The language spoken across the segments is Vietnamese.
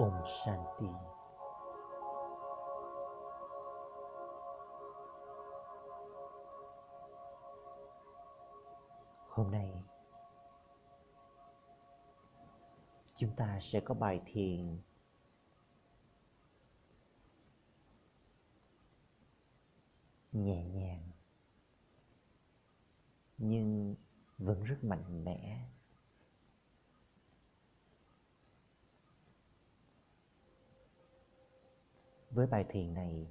Om Shanti. Hôm nay, chúng ta sẽ có bài thiền nhẹ nhàng, nhưng vẫn rất mạnh mẽ với bài thiền này,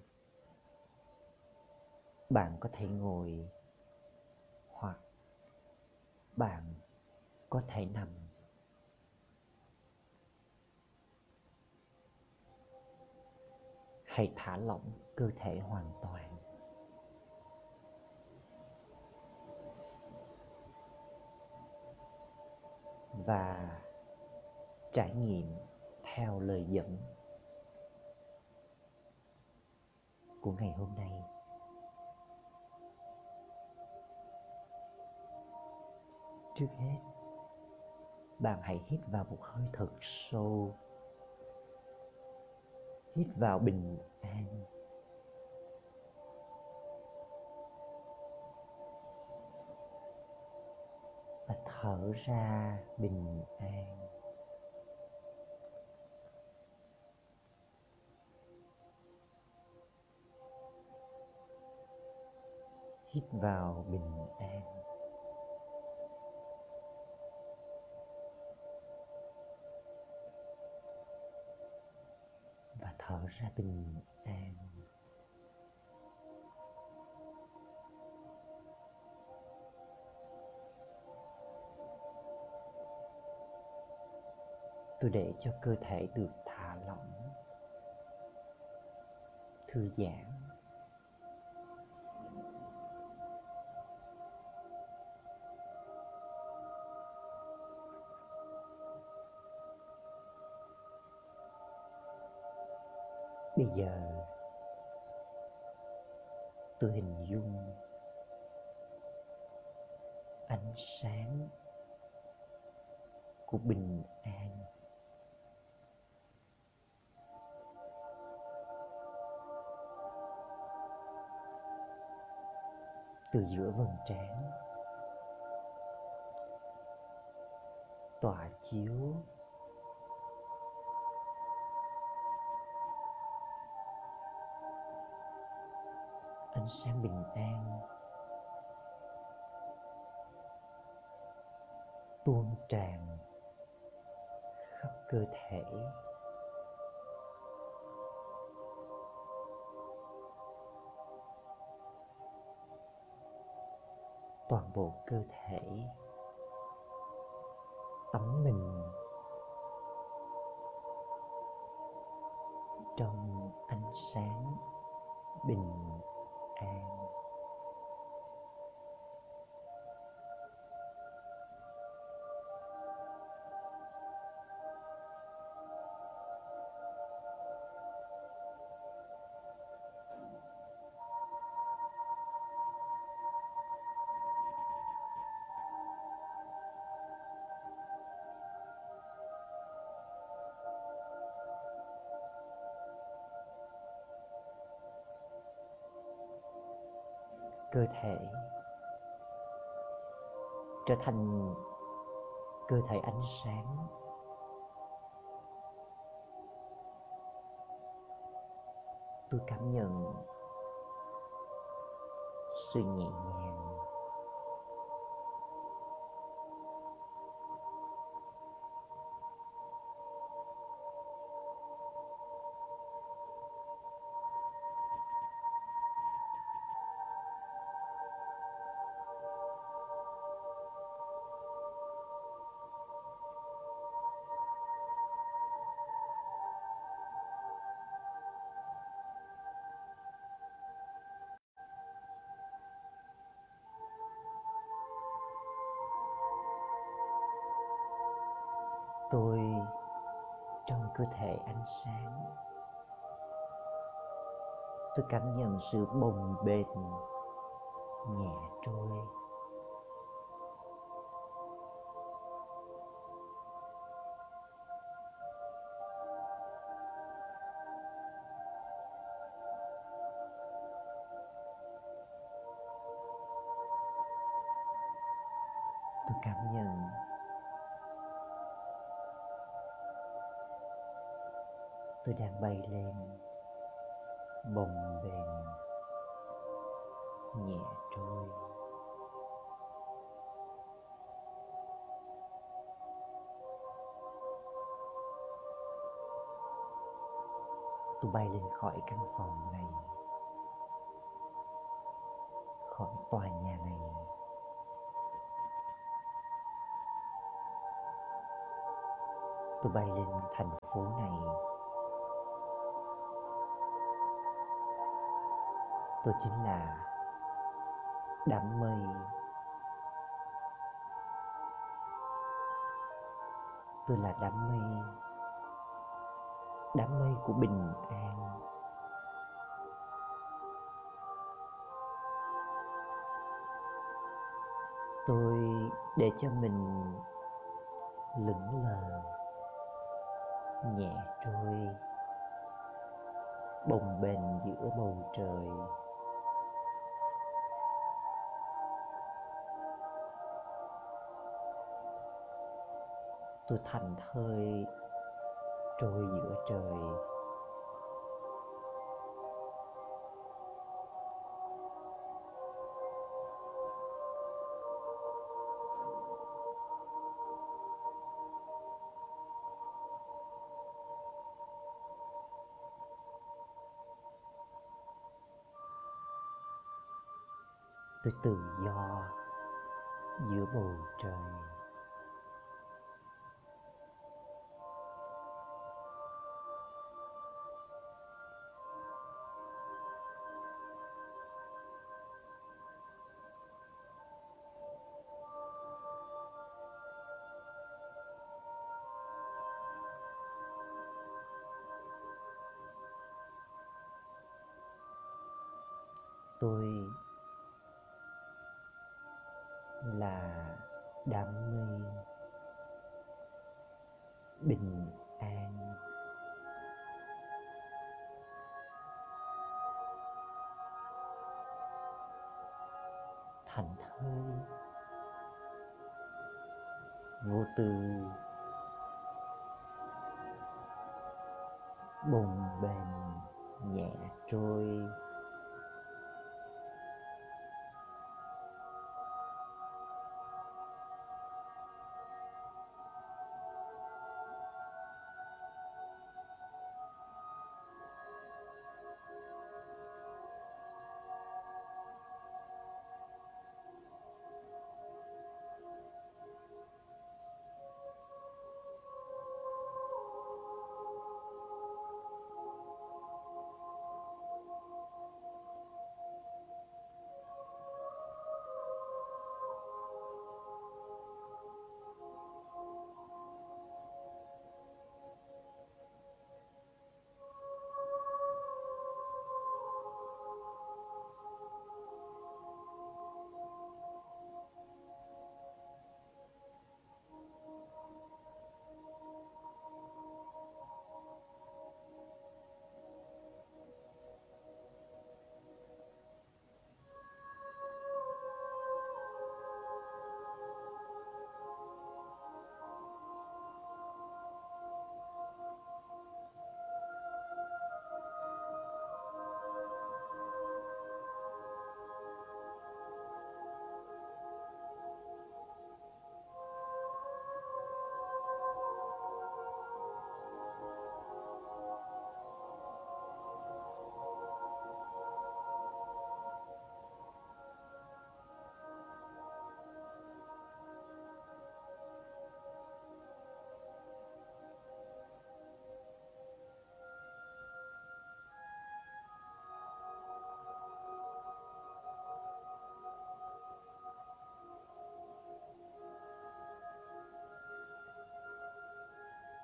bạn có thể ngồi hoặc bạn có thể nằm. Hãy thả lỏng cơ thể hoàn toàn. Và trải nghiệm theo lời dẫn. Của ngày hôm nay. Trước hết, bạn hãy hít vào một hơi thật sâu. Hít vào bình an. Và thở ra bình an. Hít vào bình an. Và thở ra bình an. Tôi để cho cơ thể được thả lỏng, thư giãn. Bây giờ, tôi hình dung ánh sáng của bình an. Từ giữa vầng trán, tỏa chiếu ánh sáng bình an. Tuôn tràn khắp cơ thể. Toàn bộ cơ thể tắm mình trong ánh sáng bình an cơ thể trở thành cơ thể ánh sáng. Tôi cảm nhận sự nhẹ nhàng cơ thể ánh sáng. Tôi cảm nhận sự bồng bềnh nhẹ trôi. Khỏi căn phòng này, khỏi tòa nhà này. Tôi bay lên thành phố này. Tôi chính là đám mây. Tôi là đám mây đám mây của bình an. Tôi để cho mình lững lờ, nhẹ trôi, bồng bềnh giữa bầu trời. Tôi thành thơi trôi giữa trời. Tôi tự do giữa bầu trời. Bồng bềnh nhẹ trôi.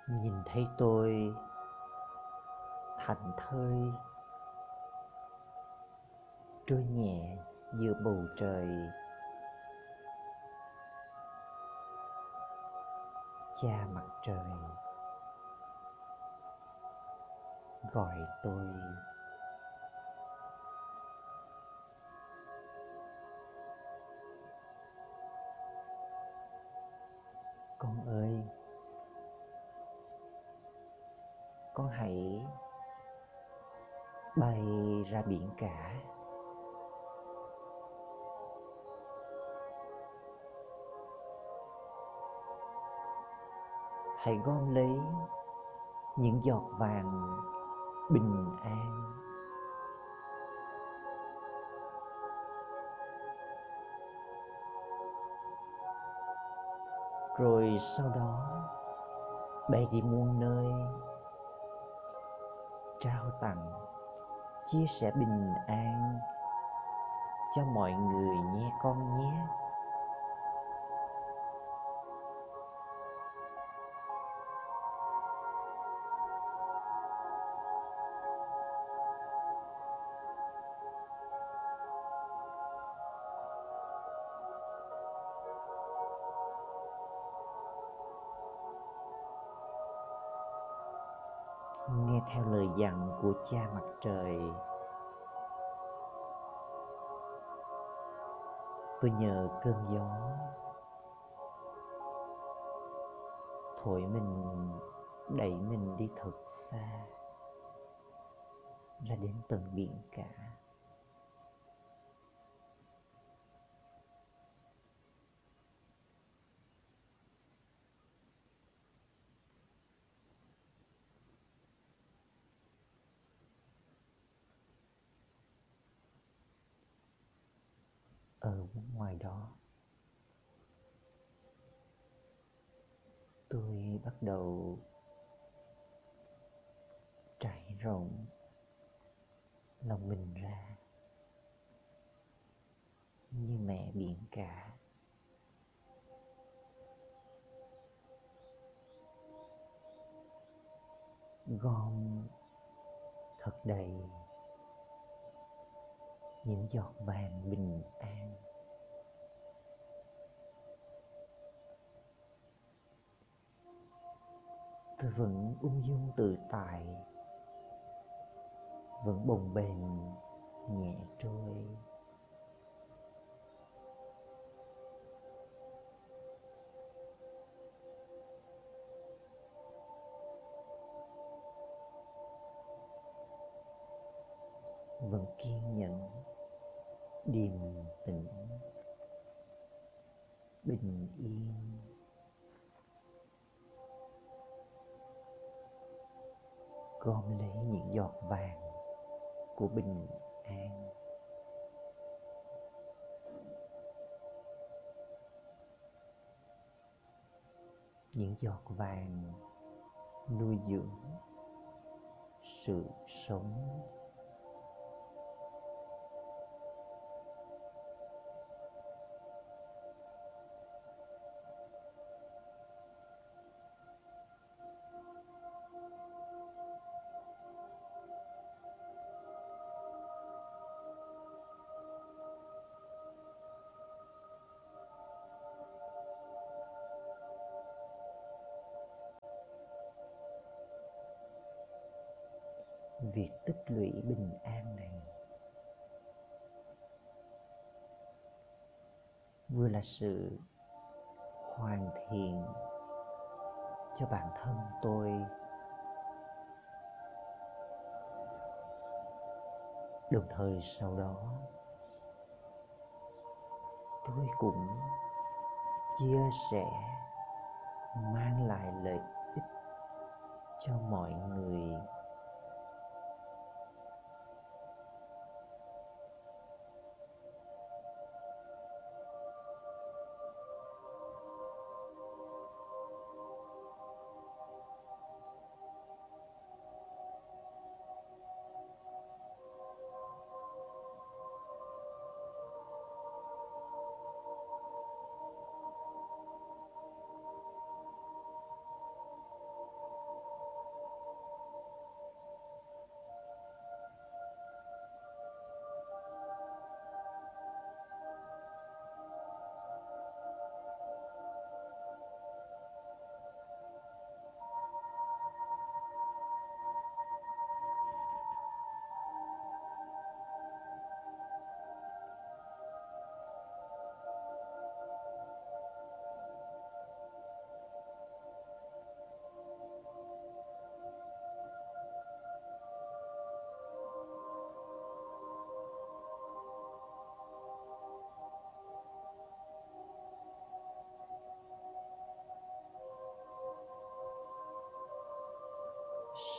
Nhìn thấy tôi thảnh thơi trôi nhẹ giữa bầu trời. Cha mặt trời gọi tôi. Con ơi con hãy bay ra biển cả. Hãy gom lấy những giọt vàng bình an. Rồi sau đó, bay đi muôn nơi trao tặng chia sẻ bình an cho mọi người nghe con nhé. Dặn của cha mặt trời. Tôi nhờ cơn gió thổi mình, đẩy mình đi thật xa, ra đến tận biển cả. Ở ngoài đó. Tôi bắt đầu trải rộng lòng mình ra. Như mẹ biển cả. Gom thật đầy những giọt vàng bình an. Vẫn ung dung tự tại vẫn bồng bềnh nhẹ trôi. Vẫn kiên nhẫn, điềm tĩnh, bình yên. Gom lấy những giọt vàng của bình an. Những giọt vàng nuôi dưỡng sự sống việc tích lũy bình an này. Vừa là sự hoàn thiện cho bản thân tôi. Đồng thời sau đó, tôi cũng chia sẻ, mang lại lợi ích cho mọi người.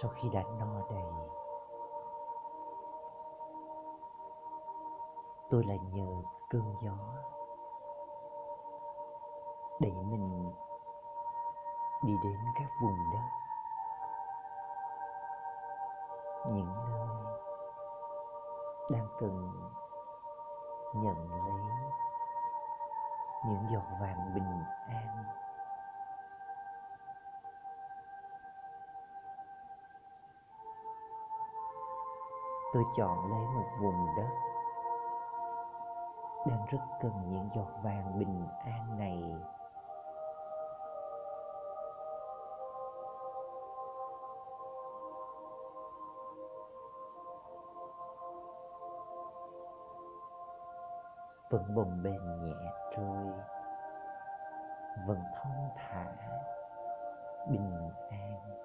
Sau khi đã no đầy tôi lại nhờ cơn gió đẩy mình đi đến các vùng đất, những nơi đang cần nhận lấy những giọt vàng bình an. Tôi chọn lấy một vùng đất đang rất cần những giọt vàng bình an này. Vẫn bồng bềnh nhẹ trôi, vẫn thong thả, bình an.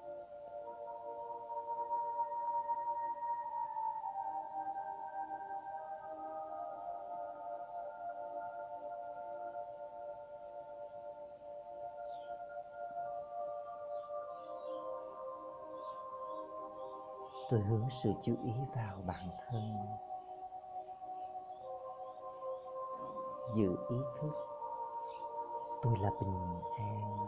Tôi hướng sự chú ý vào bản thân. Giữ ý thức. Tôi là bình an.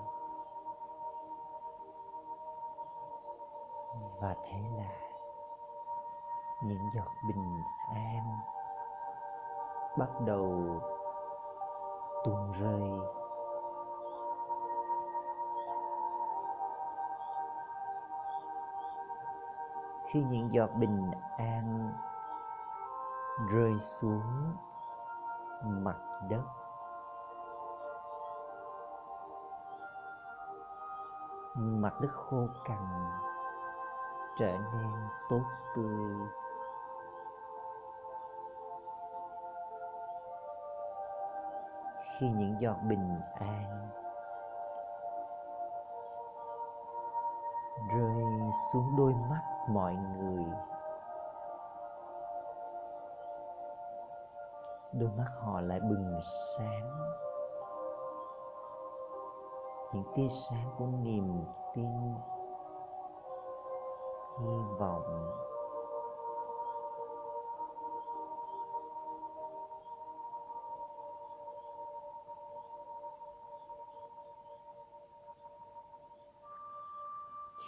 Và thế là những giọt bình an bắt đầu tuôn rơi. Khi những giọt bình an rơi xuống mặt đất. Mặt đất khô cằn trở nên tốt tươi. Khi những giọt bình an xuống đôi mắt mọi người. Đôi mắt họ lại bừng sáng. Những tia sáng của niềm tin, hy vọng.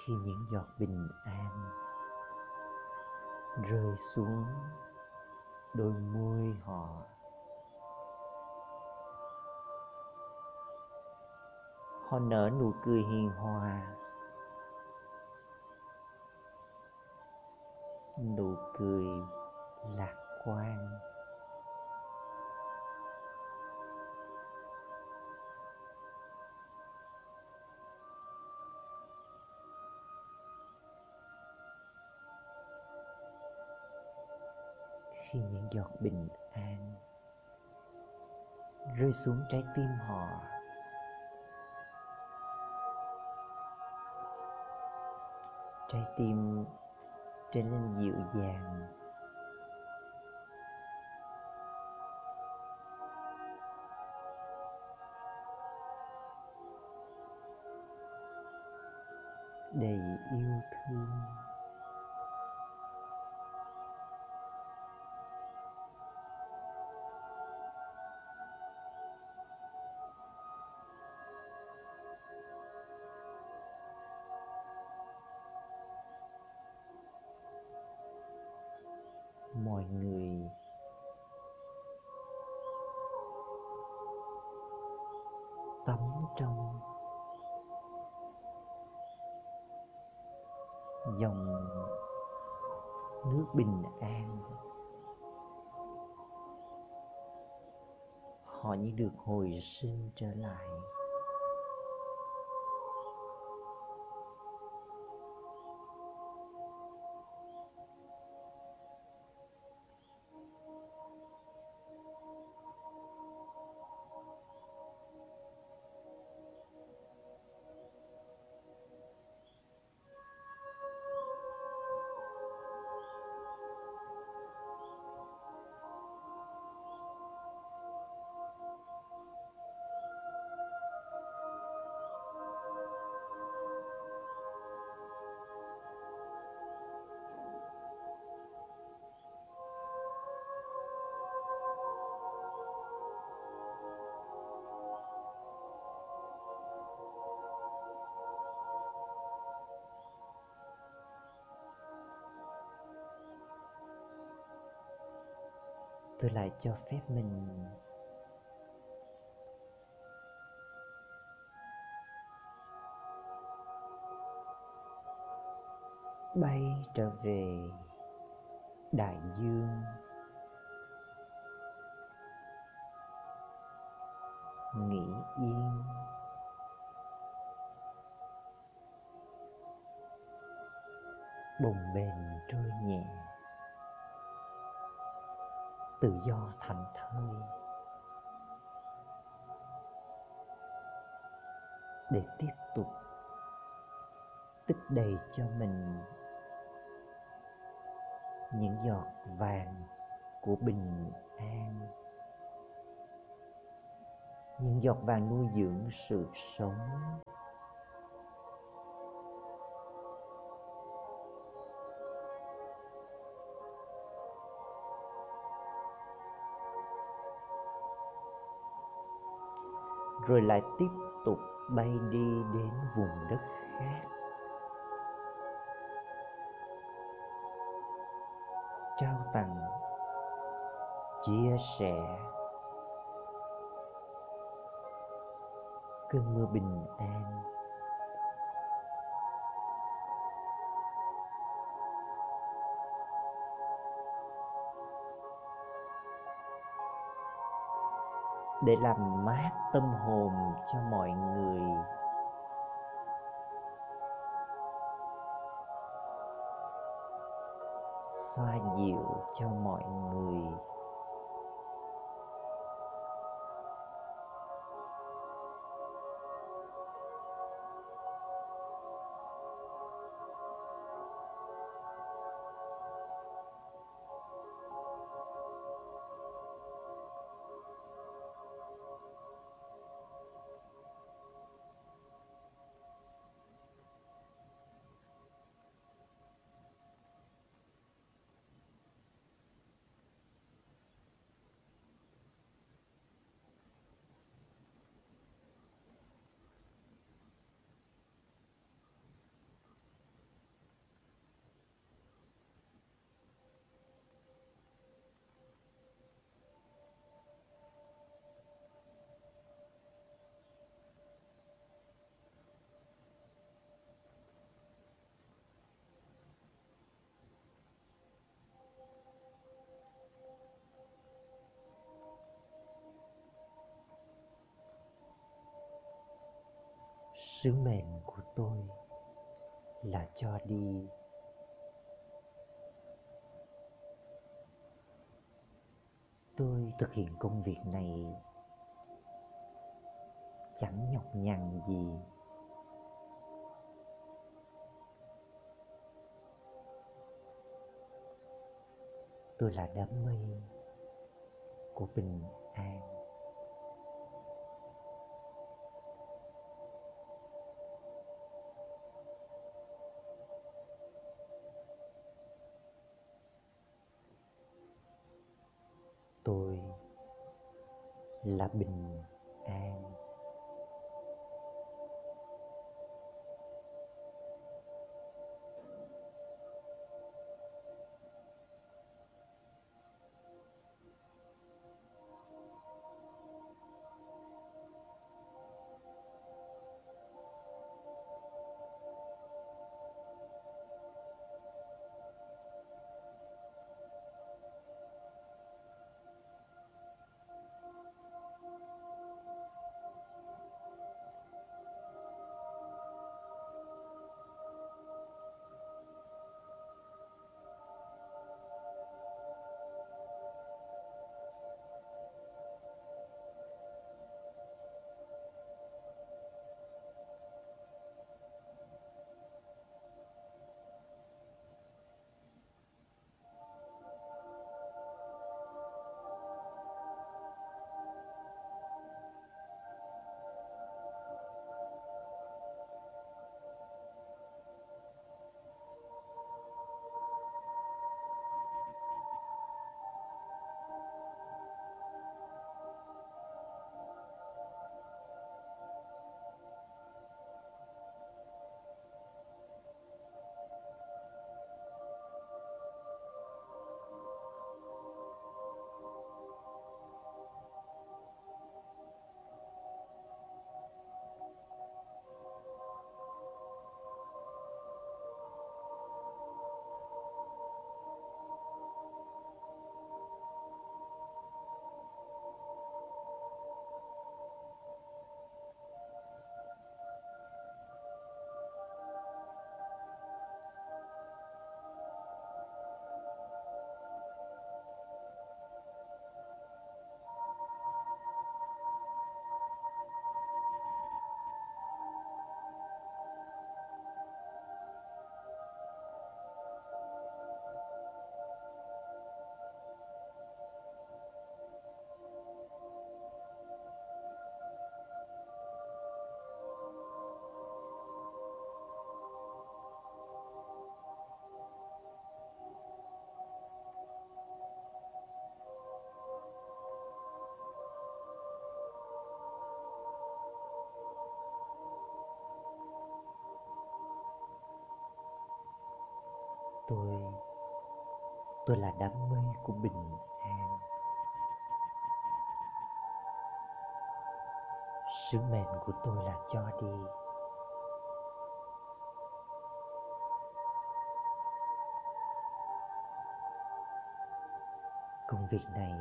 Khi những giọt bình an rơi xuống đôi môi họ. Họ nở nụ cười hiền hòa, nụ cười lạc quan. Khi những giọt bình an rơi xuống trái tim họ. Trái tim trở nên dịu dàng. Đầy yêu thương. Trong dòng nước bình an. Họ như được hồi sinh trở lại. Tôi lại cho phép mình bay trở về đại dương. Nghỉ yên. Bồng bềnh trôi nhẹ tự do thành thơi để tiếp tục tích đầy cho mình những giọt vàng của bình an, những giọt vàng nuôi dưỡng sự sống. Rồi lại tiếp tục bay đi đến vùng đất khác. Trao tặng, chia sẻ. Cơn mưa bình an. Để làm mát tâm hồn cho mọi người. Xoa dịu cho mọi người. Sứ mệnh của tôi là cho đi. Tôi thực hiện công việc này chẳng nhọc nhằn gì. Tôi là đám mây của bình an. Tôi tôi là đám mây của bình an. Sứ mệnh của tôi là cho đi. Công việc này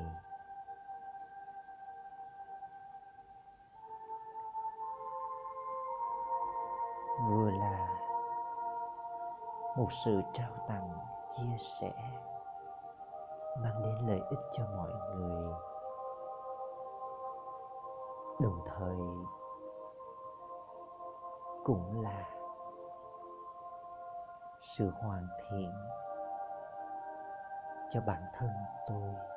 một sự trao tặng, chia sẻ, mang đến lợi ích cho mọi người. Đồng thời, cũng là sự hoàn thiện cho bản thân tôi.